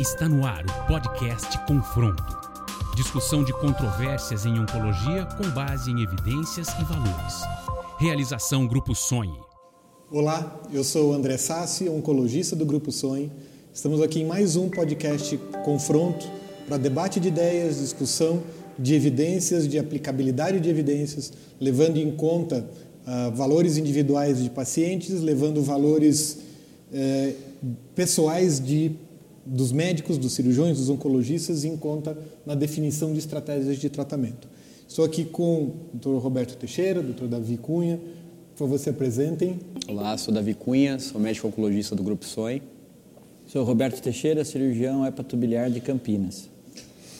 Está no ar o podcast Confronto. Discussão de controvérsias em oncologia com base em evidências e valores. Realização Grupo Sonhe. Olá, eu sou André Sassi, oncologista do Grupo Sonhe. Estamos aqui em mais um podcast Confronto para debate de ideias, discussão de evidências, de aplicabilidade de evidências, levando em conta uh, valores individuais de pacientes, levando valores uh, pessoais de dos médicos, dos cirurgiões, dos oncologistas em conta na definição de estratégias de tratamento. Estou aqui com o Dr. Roberto Teixeira, Dr. Davi Cunha. Por favor, se apresentem. Olá, sou Davi Cunha, sou médico oncologista do Grupo SOI. Sou Roberto Teixeira, cirurgião hepatobiliar de Campinas.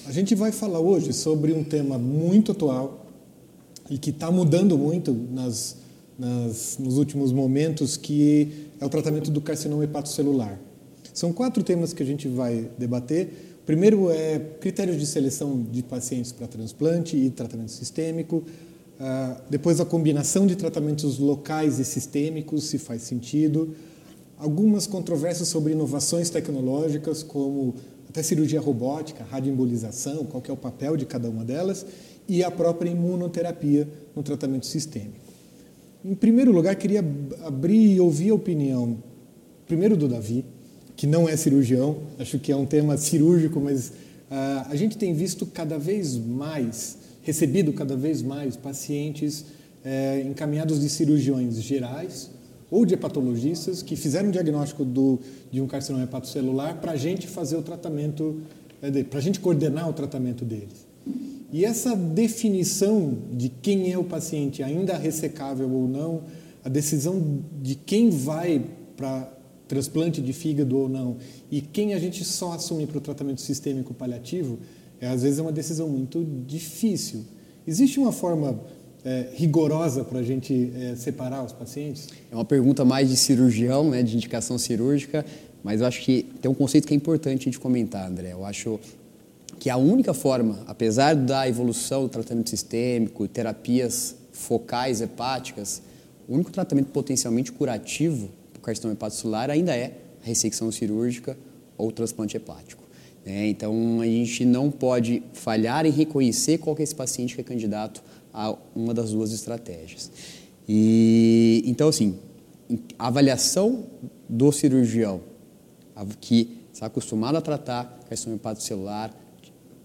A gente vai falar hoje sobre um tema muito atual e que está mudando muito nas, nas, nos últimos momentos, que é o tratamento do carcinoma hepatocelular. São quatro temas que a gente vai debater. Primeiro é critérios de seleção de pacientes para transplante e tratamento sistêmico. Uh, depois, a combinação de tratamentos locais e sistêmicos, se faz sentido. Algumas controvérsias sobre inovações tecnológicas, como até cirurgia robótica, radioembolização, qual é o papel de cada uma delas, e a própria imunoterapia no tratamento sistêmico. Em primeiro lugar, queria abrir e ouvir a opinião, primeiro do Davi, que não é cirurgião, acho que é um tema cirúrgico, mas uh, a gente tem visto cada vez mais, recebido cada vez mais pacientes uh, encaminhados de cirurgiões gerais ou de hepatologistas que fizeram o diagnóstico do, de um carcinoma hepatocelular para a gente fazer o tratamento, uh, para a gente coordenar o tratamento deles. E essa definição de quem é o paciente, ainda ressecável ou não, a decisão de quem vai para transplante de fígado ou não, e quem a gente só assume para o tratamento sistêmico paliativo, é, às vezes é uma decisão muito difícil. Existe uma forma é, rigorosa para a gente é, separar os pacientes? É uma pergunta mais de cirurgião, né, de indicação cirúrgica, mas eu acho que tem um conceito que é importante de comentar, André. Eu acho que a única forma, apesar da evolução do tratamento sistêmico, terapias focais hepáticas, o único tratamento potencialmente curativo carcinoma hepatocelular ainda é ressecção cirúrgica ou transplante hepático. Né? Então, a gente não pode falhar em reconhecer qual é esse paciente que é candidato a uma das duas estratégias. E, então, assim, a avaliação do cirurgião que está acostumado a tratar carcinoma hepatocelular,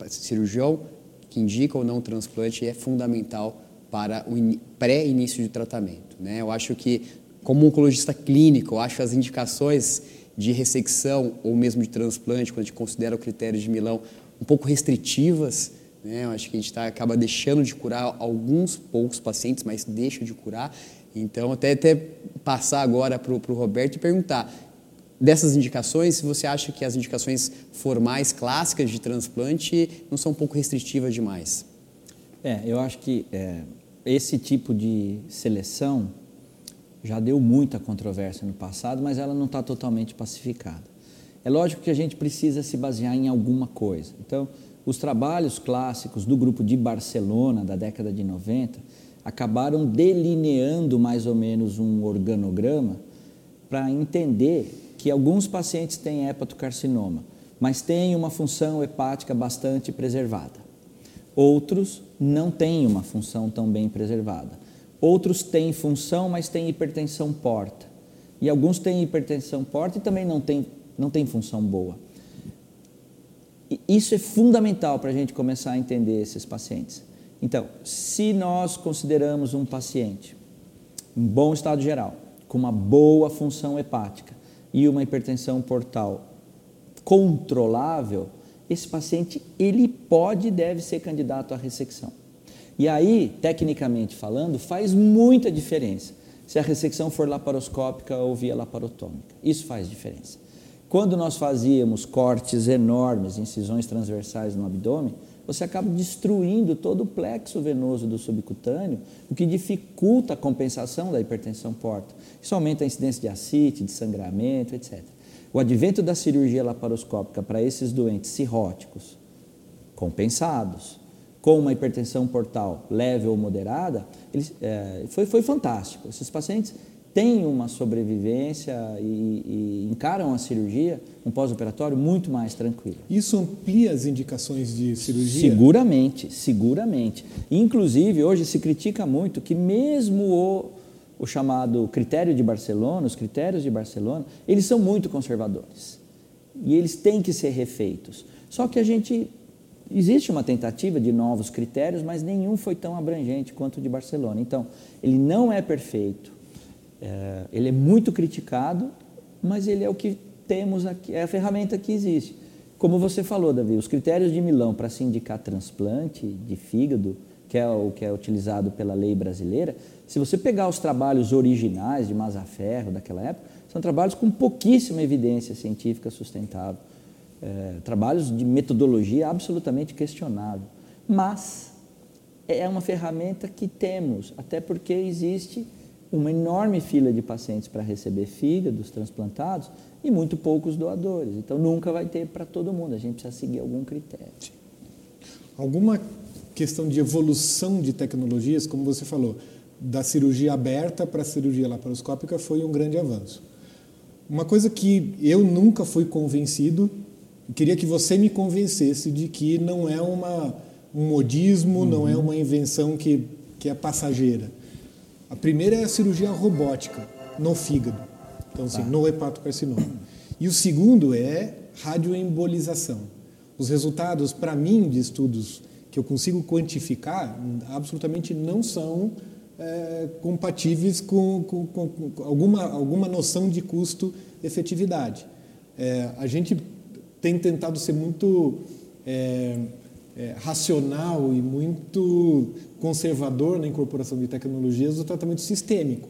cirurgião que indica ou não o transplante é fundamental para o pré-início de tratamento. Né? Eu acho que como oncologista clínico, eu acho as indicações de ressecção ou mesmo de transplante, quando a gente considera o critério de Milão, um pouco restritivas. Né? Eu acho que a gente tá, acaba deixando de curar alguns poucos pacientes, mas deixa de curar. Então, até, até passar agora para o Roberto e perguntar, dessas indicações, se você acha que as indicações formais clássicas de transplante não são um pouco restritivas demais? É, eu acho que é, esse tipo de seleção já deu muita controvérsia no passado, mas ela não está totalmente pacificada. É lógico que a gente precisa se basear em alguma coisa. Então, os trabalhos clássicos do grupo de Barcelona da década de 90 acabaram delineando mais ou menos um organograma para entender que alguns pacientes têm hepatocarcinoma, mas têm uma função hepática bastante preservada. Outros não têm uma função tão bem preservada. Outros têm função, mas têm hipertensão porta. E alguns têm hipertensão porta e também não têm, não têm função boa. E isso é fundamental para a gente começar a entender esses pacientes. Então, se nós consideramos um paciente em bom estado geral, com uma boa função hepática e uma hipertensão portal controlável, esse paciente ele pode e deve ser candidato à ressecção. E aí, tecnicamente falando, faz muita diferença se a ressecção for laparoscópica ou via laparotômica. Isso faz diferença. Quando nós fazíamos cortes enormes, incisões transversais no abdômen, você acaba destruindo todo o plexo venoso do subcutâneo, o que dificulta a compensação da hipertensão porta. Isso aumenta a incidência de ascite, de sangramento, etc. O advento da cirurgia laparoscópica para esses doentes cirróticos, compensados, com uma hipertensão portal leve ou moderada, ele, é, foi, foi fantástico. Esses pacientes têm uma sobrevivência e, e encaram a cirurgia, um pós-operatório, muito mais tranquilo. Isso amplia as indicações de cirurgia? Seguramente, seguramente. Inclusive, hoje se critica muito que mesmo o, o chamado critério de Barcelona, os critérios de Barcelona, eles são muito conservadores. E eles têm que ser refeitos. Só que a gente existe uma tentativa de novos critérios, mas nenhum foi tão abrangente quanto o de Barcelona. Então, ele não é perfeito, é, ele é muito criticado, mas ele é o que temos aqui, é a ferramenta que existe. Como você falou, Davi, os critérios de Milão para se indicar transplante de fígado, que é o que é utilizado pela lei brasileira, se você pegar os trabalhos originais de Mazaferro daquela época, são trabalhos com pouquíssima evidência científica sustentável é, trabalhos de metodologia absolutamente questionável. Mas é uma ferramenta que temos, até porque existe uma enorme fila de pacientes para receber fígados transplantados e muito poucos doadores. Então nunca vai ter para todo mundo, a gente precisa seguir algum critério. Alguma questão de evolução de tecnologias, como você falou, da cirurgia aberta para a cirurgia laparoscópica foi um grande avanço. Uma coisa que eu nunca fui convencido queria que você me convencesse de que não é uma, um modismo, uhum. não é uma invenção que, que é passageira. A primeira é a cirurgia robótica no fígado, então assim, tá. no hepatocarcinoma. E o segundo é radioembolização. Os resultados, para mim, de estudos que eu consigo quantificar, absolutamente não são é, compatíveis com, com, com, alguma, alguma noção de custo-efetividade. É, a gente tem tentado ser muito é, é, racional e muito conservador na incorporação de tecnologias do tratamento sistêmico.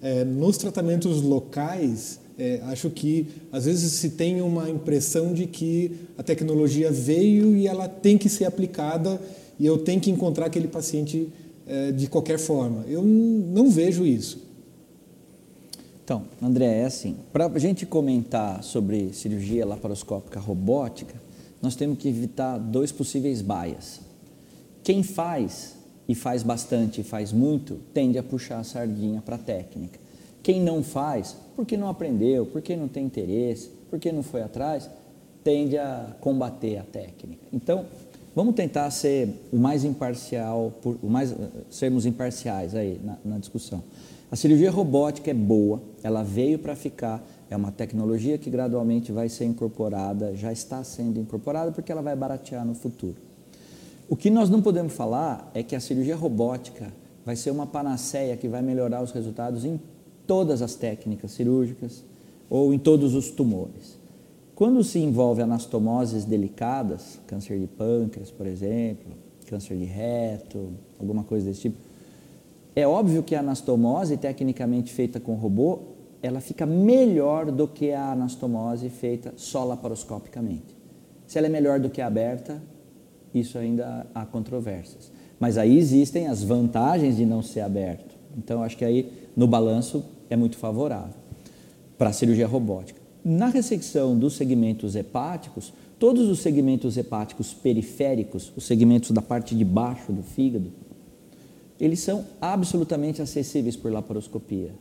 É, nos tratamentos locais, é, acho que às vezes se tem uma impressão de que a tecnologia veio e ela tem que ser aplicada e eu tenho que encontrar aquele paciente é, de qualquer forma. Eu não vejo isso. Então, André, é assim, para a gente comentar sobre cirurgia laparoscópica robótica, nós temos que evitar dois possíveis bias. Quem faz, e faz bastante e faz muito, tende a puxar a sardinha para a técnica. Quem não faz, porque não aprendeu, porque não tem interesse, porque não foi atrás, tende a combater a técnica. Então, vamos tentar ser o mais imparcial, o mais, sermos imparciais aí na, na discussão. A cirurgia robótica é boa, ela veio para ficar, é uma tecnologia que gradualmente vai ser incorporada, já está sendo incorporada porque ela vai baratear no futuro. O que nós não podemos falar é que a cirurgia robótica vai ser uma panaceia que vai melhorar os resultados em todas as técnicas cirúrgicas ou em todos os tumores. Quando se envolve anastomoses delicadas, câncer de pâncreas, por exemplo, câncer de reto, alguma coisa desse tipo, é óbvio que a anastomose, tecnicamente feita com robô, ela fica melhor do que a anastomose feita só laparoscopicamente. Se ela é melhor do que a aberta, isso ainda há controvérsias. Mas aí existem as vantagens de não ser aberto. Então, acho que aí, no balanço, é muito favorável para a cirurgia robótica. Na ressecção dos segmentos hepáticos, todos os segmentos hepáticos periféricos, os segmentos da parte de baixo do fígado, eles são absolutamente acessíveis por laparoscopia.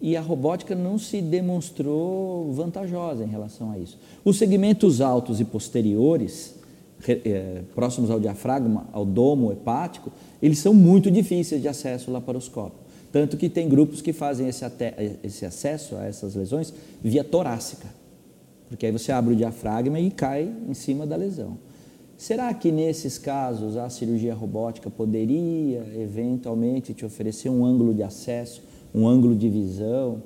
E a robótica não se demonstrou vantajosa em relação a isso. Os segmentos altos e posteriores, é, próximos ao diafragma, ao domo hepático, eles são muito difíceis de acesso laparoscópico. Tanto que tem grupos que fazem esse, esse acesso a essas lesões via torácica. Porque aí você abre o diafragma e cai em cima da lesão. Será que nesses casos a cirurgia robótica poderia eventualmente te oferecer um ângulo de acesso, um ângulo de visão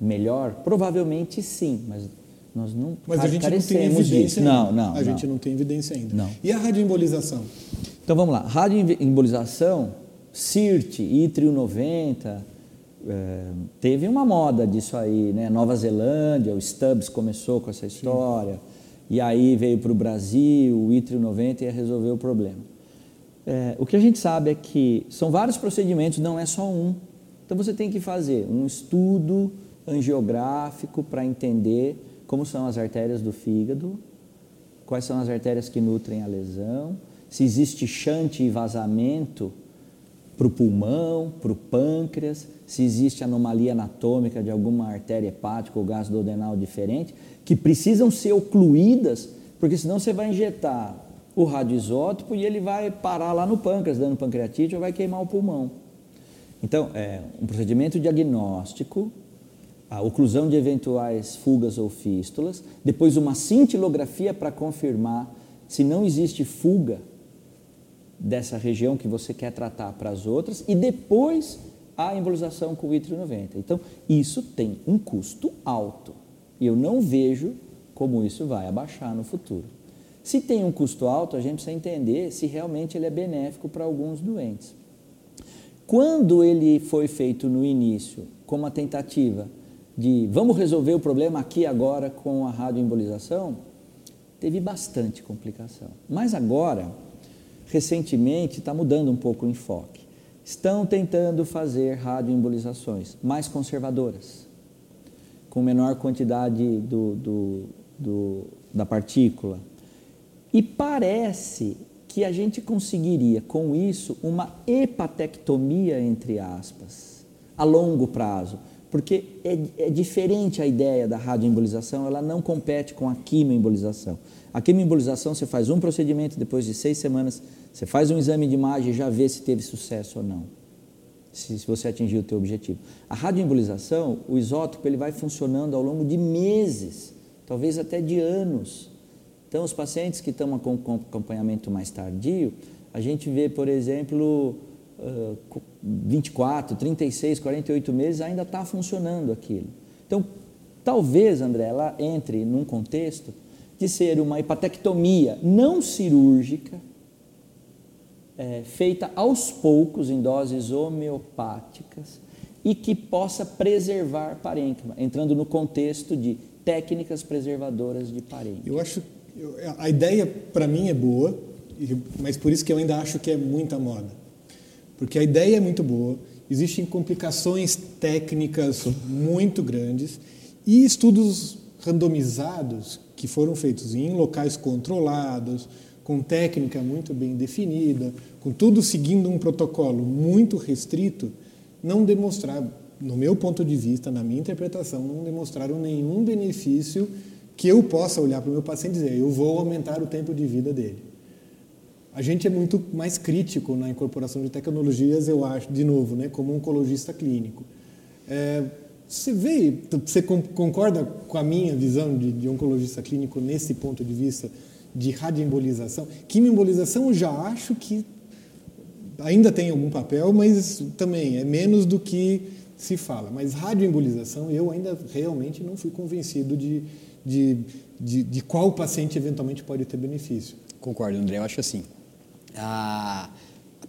melhor? Provavelmente sim, mas nós não Mas a gente não tem evidência disso. Ainda. Não, não. A não. gente não tem evidência ainda. Não. E a radioembolização? Então vamos lá. Radioembolização, CIRT, ITRIO 90, é, teve uma moda disso aí, né? Nova Zelândia, o Stubbs começou com essa história. Sim. E aí veio para o Brasil, o ITRI 90 ia resolver o problema. É, o que a gente sabe é que são vários procedimentos, não é só um. Então você tem que fazer um estudo angiográfico para entender como são as artérias do fígado, quais são as artérias que nutrem a lesão, se existe chante e vazamento para o pulmão, para o pâncreas, se existe anomalia anatômica de alguma artéria hepática ou gás duodenal diferente, que precisam ser ocluídas, porque senão você vai injetar o radioisótopo e ele vai parar lá no pâncreas, dando pancreatite ou vai queimar o pulmão. Então, é um procedimento diagnóstico, a oclusão de eventuais fugas ou fístulas, depois uma cintilografia para confirmar se não existe fuga dessa região que você quer tratar para as outras e depois a embolização com o ítrio 90. Então, isso tem um custo alto e eu não vejo como isso vai abaixar no futuro. Se tem um custo alto, a gente precisa entender se realmente ele é benéfico para alguns doentes. Quando ele foi feito no início como uma tentativa de vamos resolver o problema aqui agora com a radioembolização, teve bastante complicação. Mas agora, recentemente, está mudando um pouco o enfoque. Estão tentando fazer radioembolizações mais conservadoras, com menor quantidade do, do, do, da partícula. E parece que a gente conseguiria, com isso, uma hepatectomia, entre aspas, a longo prazo. Porque é, é diferente a ideia da radioembolização, ela não compete com a quimioembolização. A quimioembolização você faz um procedimento, depois de seis semanas, você faz um exame de imagem e já vê se teve sucesso ou não, se, se você atingiu o teu objetivo. A radioembolização, o isótopo, ele vai funcionando ao longo de meses, talvez até de anos. Então, os pacientes que estão com acompanhamento mais tardio, a gente vê, por exemplo, 24, 36, 48 meses ainda está funcionando aquilo. Então, talvez, André, ela entre num contexto de ser uma hepatectomia não cirúrgica, é, feita aos poucos em doses homeopáticas e que possa preservar parênquima, entrando no contexto de técnicas preservadoras de parênquima. Eu acho a ideia para mim é boa, mas por isso que eu ainda acho que é muita moda. Porque a ideia é muito boa, existem complicações técnicas muito grandes e estudos randomizados que foram feitos em locais controlados, com técnica muito bem definida, com tudo seguindo um protocolo muito restrito, não demonstraram, no meu ponto de vista, na minha interpretação, não demonstraram nenhum benefício que eu possa olhar para o meu paciente e dizer, eu vou aumentar o tempo de vida dele. A gente é muito mais crítico na incorporação de tecnologias, eu acho, de novo, né, como oncologista clínico. É, você vê, você concorda com a minha visão de, de, oncologista clínico nesse ponto de vista de radioembolização? Quimioembolização eu já acho que ainda tem algum papel, mas também é menos do que se fala. Mas radioembolização eu ainda realmente não fui convencido de, de, de, de qual paciente eventualmente pode ter benefício. Concordo, André. Eu acho assim, a,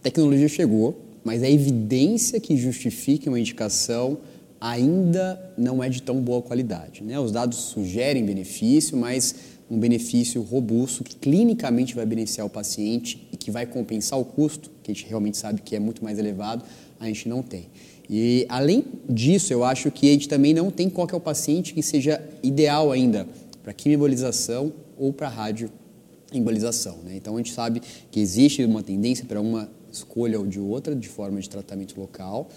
tecnologia chegou, mas a evidência que justifique uma indicação ainda não é de tão boa qualidade. Né? Os dados sugerem benefício, mas um benefício robusto que clinicamente vai beneficiar o paciente e que vai compensar o custo, que a gente realmente sabe que é muito mais elevado, a gente não tem. E além disso, eu acho que a gente também não tem qual é o paciente que seja ideal ainda para quimioembolização ou para radioembolização. Né? Então a gente sabe que existe uma tendência para uma escolha ou de outra de forma de tratamento local,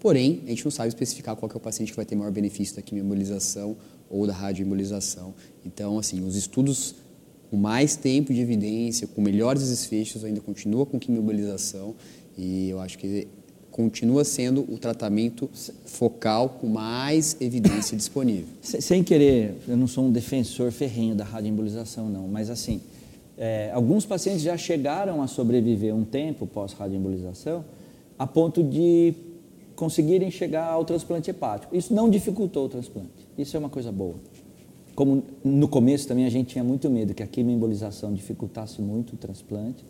porém a gente não sabe especificar qual é o paciente que vai ter maior benefício da quimioembolização ou da radioembolização. Então, assim, os estudos com mais tempo de evidência, com melhores desfechos, ainda continua com quimioembolização e eu acho que continua sendo o tratamento focal com mais evidência disponível. Sem querer, eu não sou um defensor ferrenho da radioembolização, não, mas assim, é, alguns pacientes já chegaram a sobreviver um tempo pós-radioembolização a ponto de conseguirem chegar ao transplante hepático. Isso não dificultou o transplante, isso é uma coisa boa. Como no começo também a gente tinha muito medo que a quimioembolização dificultasse muito o transplante,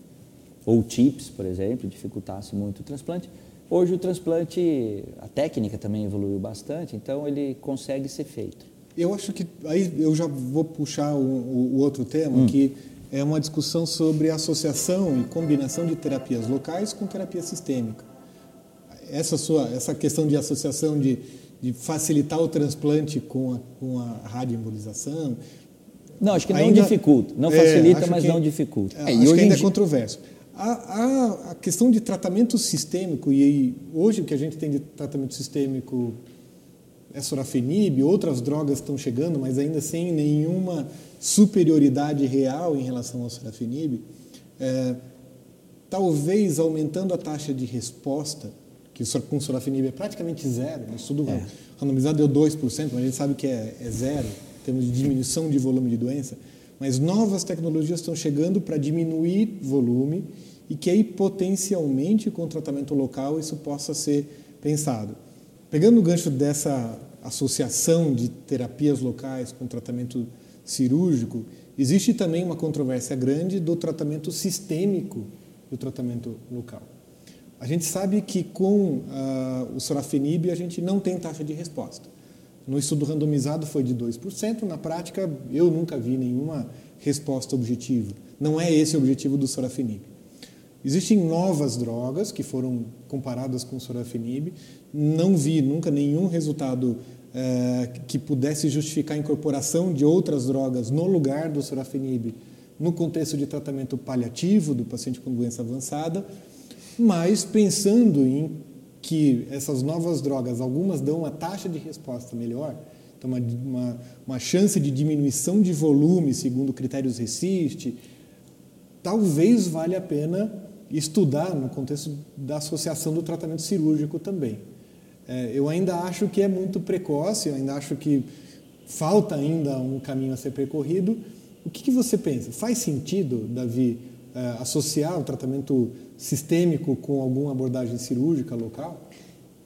ou TIPS, por exemplo, dificultasse muito o transplante, Hoje o transplante, a técnica também evoluiu bastante, então ele consegue ser feito. Eu acho que aí eu já vou puxar o, o outro tema, hum. que é uma discussão sobre associação e combinação de terapias locais com terapia sistêmica. Essa sua essa questão de associação de, de facilitar o transplante com a, com a radioembolização. Não, acho que não ainda, dificulta. Não é, facilita, é, mas que, não dificulta. É, acho que ainda é controverso. A, a, a, questão de tratamento sistêmico, e hoje o que a gente tem de tratamento sistêmico é sorafenib, outras drogas estão chegando, mas ainda sem nenhuma superioridade real em relação ao sorafenib, é, talvez aumentando a taxa de resposta, que com sorafenib é praticamente zero, o estudo é. randomizado deu 2%, mas a gente sabe que é, é zero, em termos de diminuição de volume de doença, mas novas tecnologias estão chegando para diminuir volume e que aí potencialmente com tratamento local isso possa ser pensado. Pegando o gancho dessa associação de terapias locais com tratamento cirúrgico, existe também uma controvérsia grande do tratamento sistêmico do tratamento local. A gente sabe que com uh, o sorafenib a gente não tem taxa de resposta. No estudo randomizado foi de 2%, na prática eu nunca vi nenhuma resposta objetiva. Não é esse o objetivo do sorafenib. Existem novas drogas que foram comparadas com o sorafenib, não vi nunca nenhum resultado é, que pudesse justificar a incorporação de outras drogas no lugar do sorafenib no contexto de tratamento paliativo do paciente com doença avançada, mas pensando em que essas novas drogas, algumas dão uma taxa de resposta melhor, então uma, uma, uma chance de diminuição de volume segundo critérios RESIST, talvez valha a pena estudar no contexto da associação do tratamento cirúrgico também. É, eu ainda acho que é muito precoce, eu ainda acho que falta ainda um caminho a ser percorrido, o que, que você pensa? Faz sentido, Davi, uh, associar o tratamento sistêmico com alguma abordagem cirúrgica local?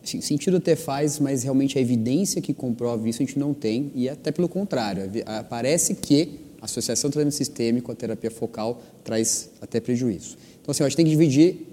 Sim, sentido até faz, mas realmente a evidência que comprova isso a gente não tem, e até pelo contrário, parece que a associação do tratamento sistêmico à terapia focal traz até prejuízo. Então, assim, a gente tem que dividir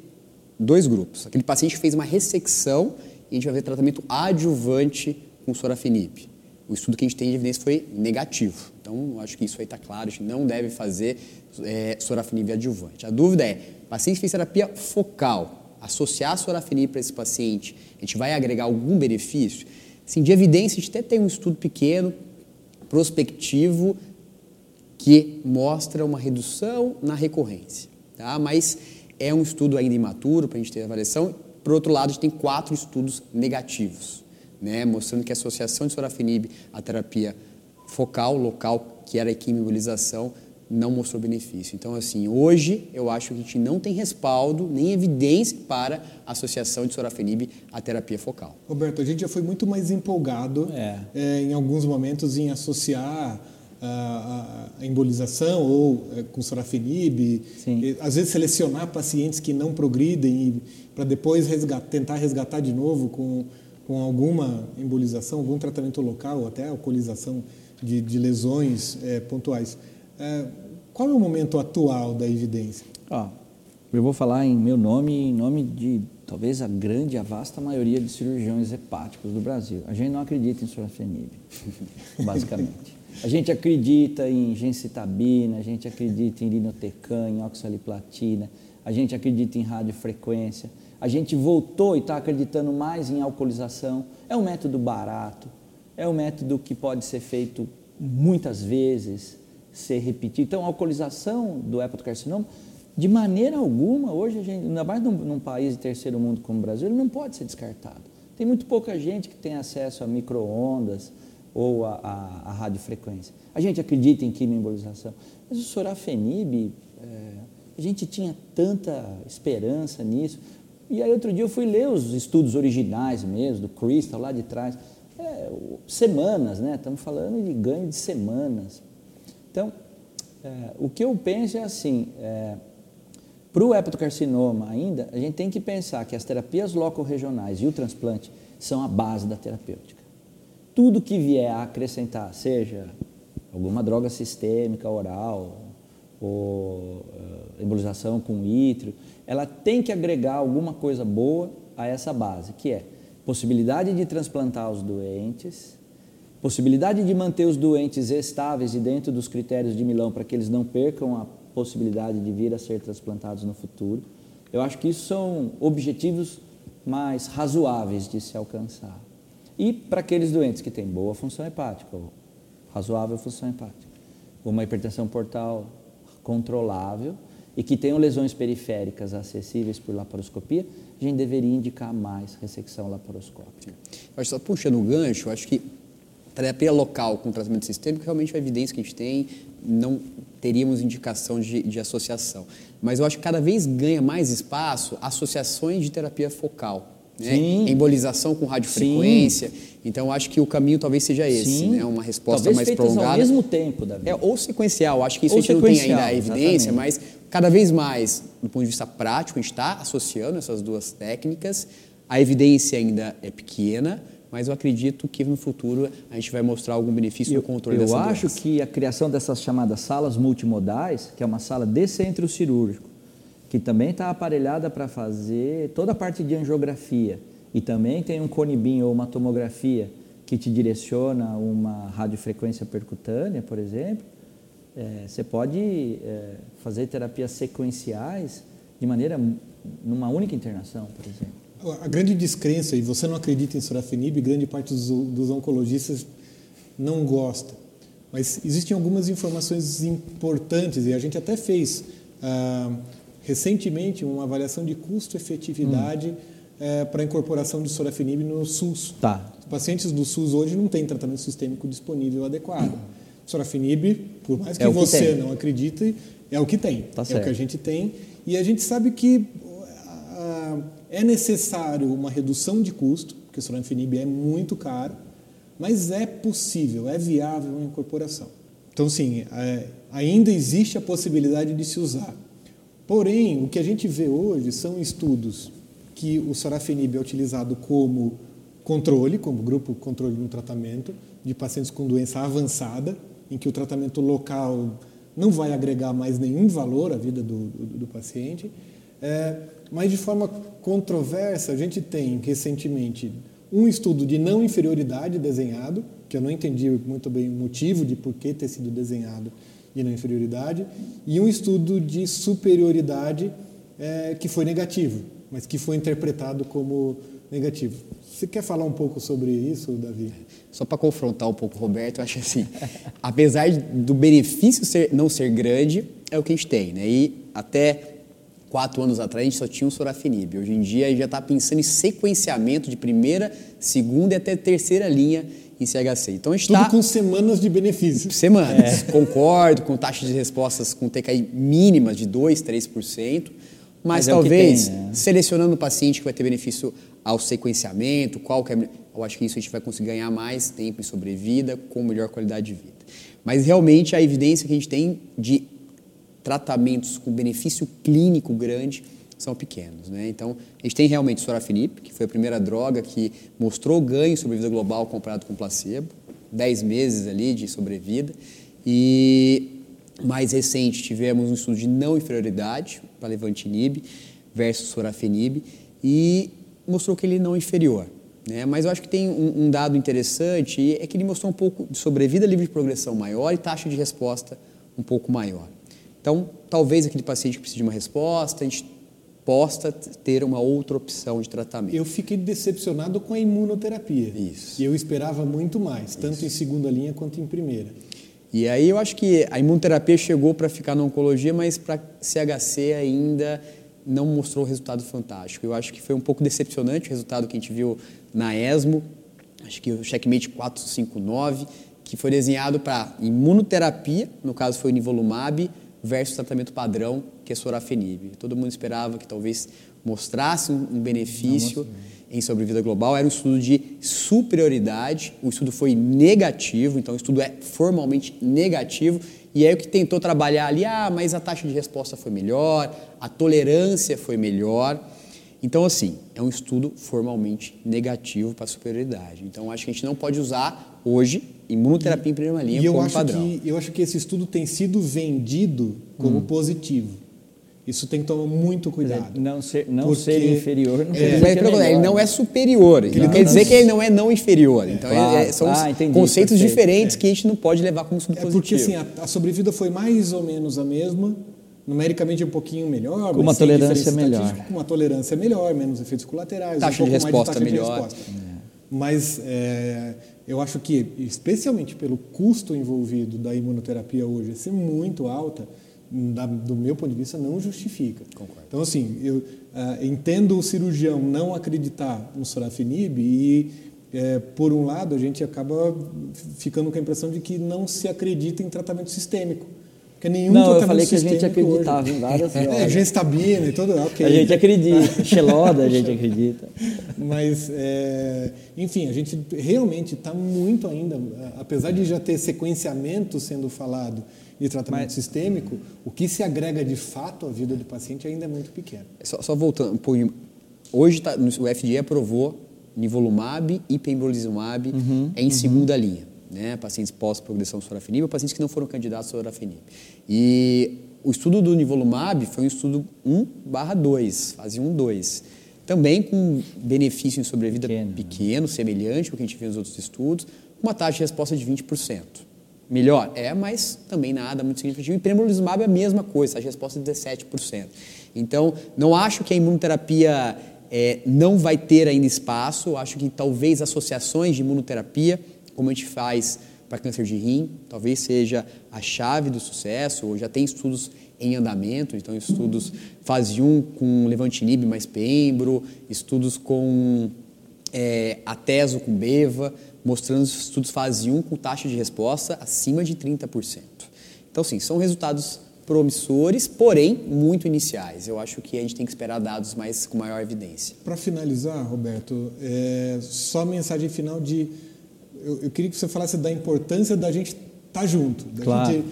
dois grupos. Aquele paciente que fez uma ressecção e a gente vai ver tratamento adjuvante com sorafenib o estudo que a gente tem de evidência foi negativo. Então, acho que isso aí está claro, a gente não deve fazer é, sorafenib adjuvante. A dúvida é, paciente fez terapia focal, associar sorafenib para esse paciente, a gente vai agregar algum benefício? Sim, de evidência, a gente até tem um estudo pequeno, prospectivo, que mostra uma redução na recorrência. Tá? Mas é um estudo ainda imaturo para a gente ter avaliação. Por outro lado, a gente tem quatro estudos negativos né, mostrando que a associação de sorafenib à terapia focal, local, que era a quimiobilização, não mostrou benefício. Então, assim, hoje eu acho que a gente não tem respaldo nem evidência para a associação de sorafenib à terapia focal. Roberto, a gente já foi muito mais empolgado é. É, em alguns momentos em associar a, a, embolização ou é, com sorafenib, às vezes selecionar pacientes que não progridem para depois resgatar, tentar resgatar de novo com com alguma embolização, algum tratamento local, ou até alcoolização de, de lesões é, pontuais. É, qual é o momento atual da evidência? Ah, eu vou falar em meu nome e em nome de talvez a grande, a vasta maioria de cirurgiões hepáticos do Brasil. A gente não acredita em sorafenib, basicamente. A gente acredita em gencitabina, a gente acredita em linotecan, em oxaliplatina, a gente acredita em radiofrequência a gente voltou e está acreditando mais em alcoolização. É um método barato, é um método que pode ser feito muitas vezes, ser repetido. Então, a alcoolização do hepatocarcinoma, de maneira alguma, hoje, a gente, ainda mais num, num país de terceiro mundo como o Brasil, ele não pode ser descartado. Tem muito pouca gente que tem acesso a micro-ondas ou a, a, a, radiofrequência. A gente acredita em quimioembolização, mas o sorafenib, é, a gente tinha tanta esperança nisso. E aí outro dia eu fui ler os estudos originais mesmo, do Crystal lá de trás. É, semanas, né? Estamos falando de ganho de semanas. Então, é, o que eu penso é assim, é, para o hepatocarcinoma ainda, a gente tem que pensar que as terapias loco-regionais e o transplante são a base da terapêutica. Tudo que vier a acrescentar, seja alguma droga sistêmica oral, ou uh, embolização com ítrio, ela tem que agregar alguma coisa boa a essa base, que é possibilidade de transplantar os doentes, possibilidade de manter os doentes estáveis e dentro dos critérios de Milão para que eles não percam a possibilidade de vir a ser transplantados no futuro. Eu acho que isso são objetivos mais razoáveis de se alcançar. E para aqueles doentes que têm boa função hepática, ou razoável função hepática, uma hipertensão portal controlável e que tenham lesões periféricas acessíveis por laparoscopia, a gente deveria indicar mais ressecção laparoscópica. Acho só puxando o gancho, acho que terapia local com tratamento sistêmico, realmente a evidência que a gente tem, não teríamos indicação de, de associação. Mas eu acho que cada vez ganha mais espaço associações de terapia focal. Né? Embolização com radiofrequência. Sim. Então, acho que o caminho talvez seja esse, né? uma resposta talvez mais prolongada. ao mesmo tempo, Davi. É, ou sequencial, acho que isso ou a gente não tem ainda a evidência, exatamente. mas cada vez mais, do ponto de vista prático, a gente está associando essas duas técnicas. A evidência ainda é pequena, mas eu acredito que no futuro a gente vai mostrar algum benefício no controle eu dessa Eu acho doença. que a criação dessas chamadas salas multimodais, que é uma sala de centro cirúrgico, que também está aparelhada para fazer toda a parte de angiografia, e também tem um conibim ou uma tomografia que te direciona uma radiofrequência percutânea, por exemplo, é, você pode é, fazer terapias sequenciais de maneira numa única internação, por exemplo. A grande descrença, e você não acredita em sorafenib, grande parte dos, dos oncologistas não gosta. Mas existem algumas informações importantes, e a gente até fez ah, recentemente uma avaliação de custo-efetividade hum é, para a incorporação de sorafenib no SUS. Tá. Os pacientes do SUS hoje não têm tratamento sistêmico disponível adequado. Sorafenib, por mais que, é você que não acredite, é o que tem. Tá é o que a gente tem. E a gente sabe que uh, é necessário uma redução de custo, porque sorafenib é muito caro, mas é possível, é viável uma incorporação. Então, sim, é, ainda existe a possibilidade de se usar. Porém, o que a gente vê hoje são estudos que o sorafenib é utilizado como controle, como grupo controle no tratamento de pacientes com doença avançada, em que o tratamento local não vai agregar mais nenhum valor à vida do, do, do paciente. É, mas de forma controversa, a gente tem recentemente um estudo de não inferioridade desenhado, que eu não entendi muito bem o motivo de por que ter sido desenhado de não inferioridade, e um estudo de superioridade é, que foi negativo mas que foi interpretado como negativo. Você quer falar um pouco sobre isso, Davi? Só para confrontar um pouco o Roberto, eu acho assim, apesar do benefício ser, não ser grande, é o que a gente tem, né? E até quatro anos atrás a gente só tinha um sorafenib. Hoje em dia a gente já está pensando em sequenciamento de primeira, segunda e até terceira linha em CHC. Então a gente Tudo tá... com semanas de benefício. Semanas, é. concordo, com taxas de respostas com TKI mínimas de 2%, 3% mas, mas é talvez tem, né? selecionando o paciente que vai ter benefício ao sequenciamento, qual que é, eu acho que isso a gente vai conseguir ganhar mais tempo em sobrevida com melhor qualidade de vida. Mas realmente a evidência que a gente tem de tratamentos com benefício clínico grande são pequenos. Né? Então, a gente tem realmente sorafenib, que foi a primeira droga que mostrou ganho em sobrevida global comparado com placebo, 10 meses ali de sobrevida. E mais recente, tivemos um estudo de não inferioridade para levantinib versus sorafenib e mostrou que ele não é inferior. Né? Mas eu acho que tem um, um, dado interessante, é que ele mostrou um pouco de sobrevida livre de progressão maior e taxa de resposta um pouco maior. Então, talvez aquele paciente que precise de uma resposta, a gente possa ter uma outra opção de tratamento. Eu fiquei decepcionado com a imunoterapia. Isso. E eu esperava muito mais, Isso. tanto em segunda linha quanto em primeira. E aí eu acho que a imunoterapia chegou para ficar na oncologia, mas para CHC ainda não mostrou resultado fantástico. Eu acho que foi um pouco decepcionante o resultado que a gente viu na ESMO, acho que o Checkmate 459, que foi desenhado para imunoterapia, no caso foi o nivolumab, versus tratamento padrão, que é sorafenib. Todo mundo esperava que talvez mostrasse um benefício em sobrevida global era um estudo de superioridade. O estudo foi negativo, então o estudo é formalmente negativo. E aí o que tentou trabalhar ali, ah, mas a taxa de resposta foi melhor, a tolerância foi melhor. Então, assim, é um estudo formalmente negativo para a superioridade. Então, acho que a gente não pode usar hoje imunoterapia e, em primeira linha e como eu acho padrão. Que, eu acho que esse estudo tem sido vendido como hum. positivo. Isso tem que tomar muito cuidado. Não ser, não porque, ser inferior não é, quer dizer é Ele não é superior. Ele não, quer dizer que ele não é não inferior. É. Então, claro. é, são ah, entendi, conceitos perfeito. diferentes é. que a gente não pode levar como subpositivo. É porque assim, a, a, sobrevida foi mais ou menos a mesma, numericamente um pouquinho melhor. Com uma tolerância melhor. Com uma tolerância melhor, menos efeitos colaterais. Taxa um de resposta de taxa melhor. De resposta. Mas é, eu acho que, especialmente pelo custo envolvido da imunoterapia hoje ser muito alta, da, do meu ponto de vista, não justifica. Concordo. Então, assim, eu uh, entendo o cirurgião não acreditar no sorafenib e, é, por um lado, a gente acaba ficando com a impressão de que não se acredita em tratamento sistêmico. Porque nenhum não, eu falei que a gente acreditava hoje. em várias é, Gestabina e tudo, ok. A gente acredita, Xeloda a gente acredita. Mas, é, enfim, a gente realmente está muito ainda, apesar de já ter sequenciamento sendo falado de tratamento Mas, sistêmico, o que se agrega de fato à vida do paciente ainda é muito pequeno. Só, só voltando um pouquinho, hoje tá, o FDA aprovou nivolumab e pembrolizumab uhum, em uhum. segunda linha né? pacientes pós-progressão sorafenib ou pacientes que não foram candidatos a sorafenib. E o estudo do nivolumab foi um estudo 1 barra 2, fase 1, 2. Também com benefício em sobrevida pequeno, pequeno né? semelhante ao que a gente viu nos outros estudos, uma taxa de resposta de 20%. Melhor? É, mas também nada muito significativo. E pembrolizumab é a mesma coisa, taxa de resposta de 17%. Então, não acho que a imunoterapia é, não vai ter ainda espaço, acho que talvez associações de imunoterapia como a gente faz para câncer de rim, talvez seja a chave do sucesso, ou já tem estudos em andamento, então estudos fase 1 com levantinib mais pembro, estudos com é, ateso com beva, mostrando estudos fase 1 com taxa de resposta acima de 30%. Então, sim, são resultados promissores, porém muito iniciais. Eu acho que a gente tem que esperar dados mais com maior evidência. Para finalizar, Roberto, é, só mensagem final de eu, eu, queria que você falasse da importância da gente estar tá junto, da claro. gente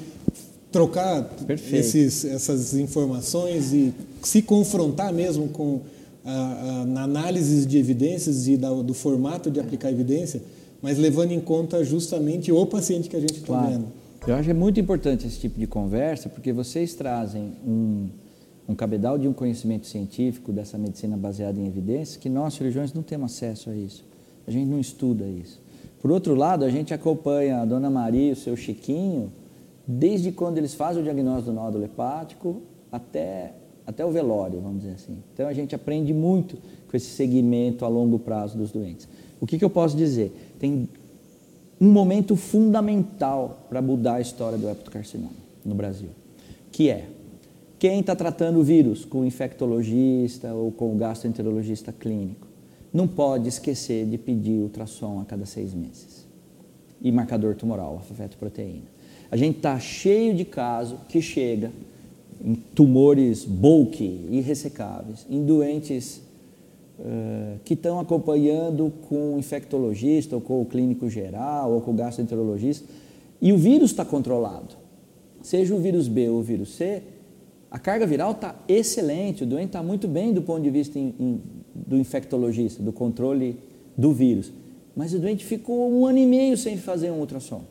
trocar esses, essas informações e se confrontar mesmo com a, a, na análise de evidências e da, do formato de aplicar evidência, mas levando em conta justamente o paciente que a gente está claro. vendo. Eu acho que é muito importante esse tipo de conversa, porque vocês trazem um, um cabedal de um conhecimento científico dessa medicina baseada em evidências que nós, cirurgiões, não temos acesso a isso. A gente não estuda isso. Por outro lado, a gente acompanha a Dona Maria e o seu Chiquinho desde quando eles fazem o diagnóstico do nódulo hepático até, até o velório, vamos dizer assim. Então a gente aprende muito com esse segmento a longo prazo dos doentes. O que, que eu posso dizer? Tem um momento fundamental para mudar a história do hepatocarcinoma no Brasil, que é quem está tratando o vírus com o infectologista ou com o gastroenterologista clínico não pode esquecer de pedir ultrassom a cada seis meses. E marcador tumoral, alfa-fetoproteína. A gente está cheio de casos que chega em tumores bulky, irressecáveis, em doentes uh, que estão acompanhando com o infectologista, ou com o clínico geral, ou com o gastroenterologista, e o vírus está controlado. Seja o vírus B ou o vírus C, a carga viral está excelente, o doente está muito bem do ponto de vista do infectologista, do controle do vírus. Mas o doente ficou um ano e meio sem fazer um ultrassom,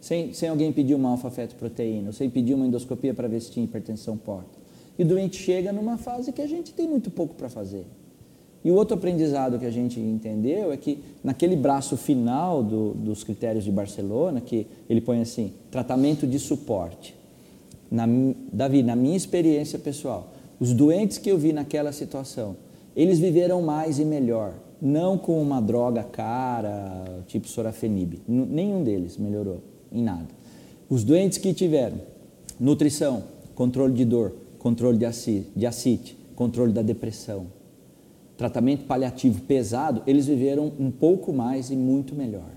sem, sem alguém pedir uma alfa-fetoproteína, ou sem pedir uma endoscopia para ver se tinha hipertensão porta. E o doente chega numa fase que a gente tem muito pouco para fazer. E o outro aprendizado que a gente entendeu é que naquele braço final do, dos critérios de Barcelona, que ele põe assim, tratamento de suporte. Na, Davi, na minha experiência pessoal, os doentes que eu vi naquela situação, eles viveram mais e melhor, não com uma droga cara, tipo sorafenib. Nenhum deles melhorou em nada. Os doentes que tiveram nutrição, controle de dor, controle de acite, controle da depressão, tratamento paliativo pesado, eles viveram um pouco mais e muito melhor.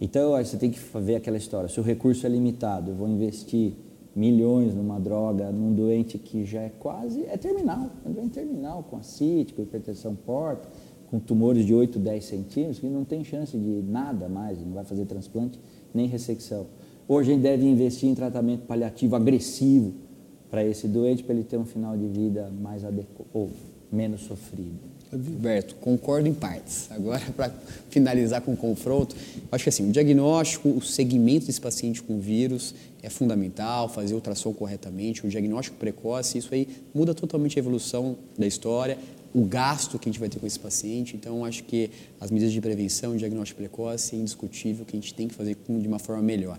Então, você tem que ver aquela história. Se o recurso é limitado, eu vou investir milhões numa droga, num doente que já é quase, é terminal, é um doente terminal, com acite, com hipertensão porta, com tumores de 8, 10 centímetros, que não tem chance de nada mais, não vai fazer transplante nem ressecção. Hoje a gente deve investir em tratamento paliativo agressivo para esse doente, para ele ter um final de vida mais adequado, ou menos sofrido. Roberto, concordo em partes. Agora, para finalizar com o confronto, acho que assim, o diagnóstico, o segmento desse paciente com vírus é fundamental, fazer o ultrassom corretamente, o diagnóstico precoce, isso aí muda totalmente a evolução da história, o gasto que a gente vai ter com esse paciente. Então, acho que as medidas de prevenção, diagnóstico precoce é indiscutível que a gente tem que fazer de uma forma melhor.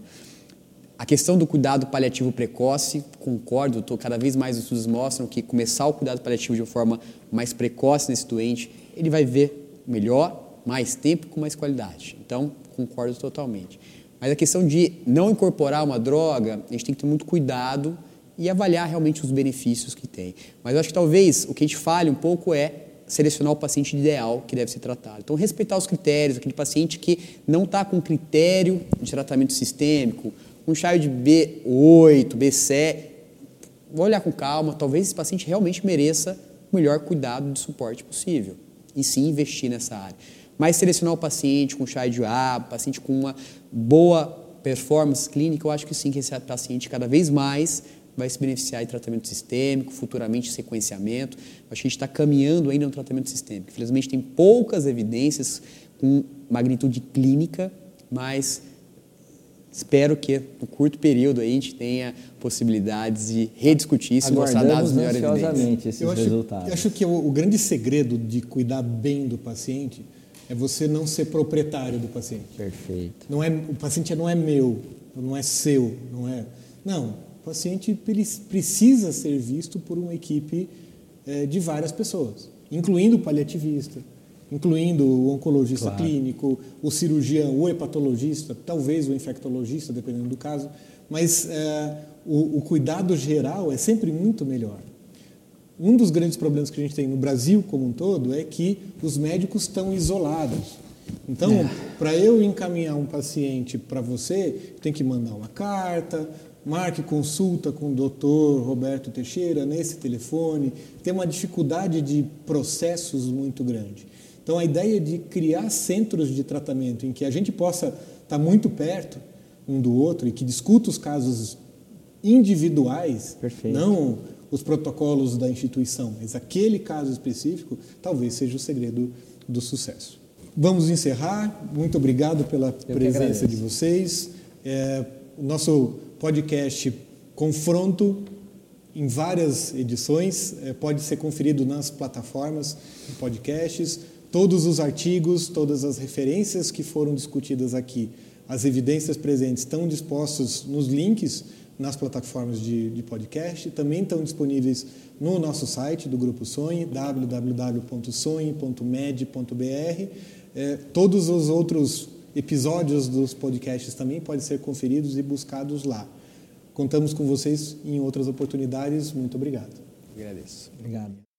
A questão do cuidado paliativo precoce, concordo, tô, cada vez mais os estudos mostram que começar o cuidado paliativo de uma forma mais precoce nesse doente, ele vai ver melhor, mais tempo com mais qualidade. Então, concordo totalmente. Mas a questão de não incorporar uma droga, a gente tem que ter muito cuidado e avaliar realmente os benefícios que tem. Mas eu acho que talvez o que a gente fale um pouco é selecionar o paciente ideal que deve ser tratado. Então, respeitar os critérios, aquele paciente que não está com critério de tratamento sistêmico, um child B8, B7, vou olhar com calma, talvez esse paciente realmente mereça o melhor cuidado de suporte possível e sim investir nessa área. Mas selecionar o paciente com child A, paciente com uma boa performance clínica, eu acho que sim, que esse paciente cada vez mais vai se beneficiar de tratamento sistêmico, futuramente sequenciamento. Acho que a gente está caminhando ainda no tratamento sistêmico. Infelizmente, tem poucas evidências com magnitude clínica, mas espero que no curto período a gente tenha possibilidades de rediscutir isso e mostrar dados melhor evidentes. esses eu acho, resultados. Eu acho que o, o grande segredo de cuidar bem do paciente é você não ser proprietário do paciente. Perfeito. Não é, o paciente não é meu, não é seu, não é. Não, o paciente precisa ser visto por uma equipe é, de várias pessoas, incluindo o paliativista, incluindo o oncologista claro. clínico, o cirurgião, o hepatologista, talvez o infectologista, dependendo do caso, mas é, o, o cuidado geral é sempre muito melhor. Um dos grandes problemas que a gente tem no Brasil como um todo é que os médicos estão isolados. Então, é. para eu encaminhar um paciente para você, tem que mandar uma carta, marque consulta com o doutor Roberto Teixeira nesse telefone, tem uma dificuldade de processos muito grande. Então, a ideia de criar centros de tratamento em que a gente possa estar muito perto um do outro e que discuta os casos individuais, Perfeito. não os protocolos da instituição, mas aquele caso específico, talvez seja o segredo do sucesso. Vamos encerrar. Muito obrigado pela Eu presença de vocês. É, o nosso podcast Confronto, em várias edições, é, pode ser conferido nas plataformas de podcasts. Todos os artigos, todas as referências que foram discutidas aqui, as evidências presentes estão dispostos nos links nas plataformas de, de, podcast, também estão disponíveis no nosso site do Grupo Sonhe, www.sonhe.med.br. É, todos os outros episódios dos podcasts também podem ser conferidos e buscados lá. Contamos com vocês em outras oportunidades. Muito obrigado. Agradeço. Obrigado.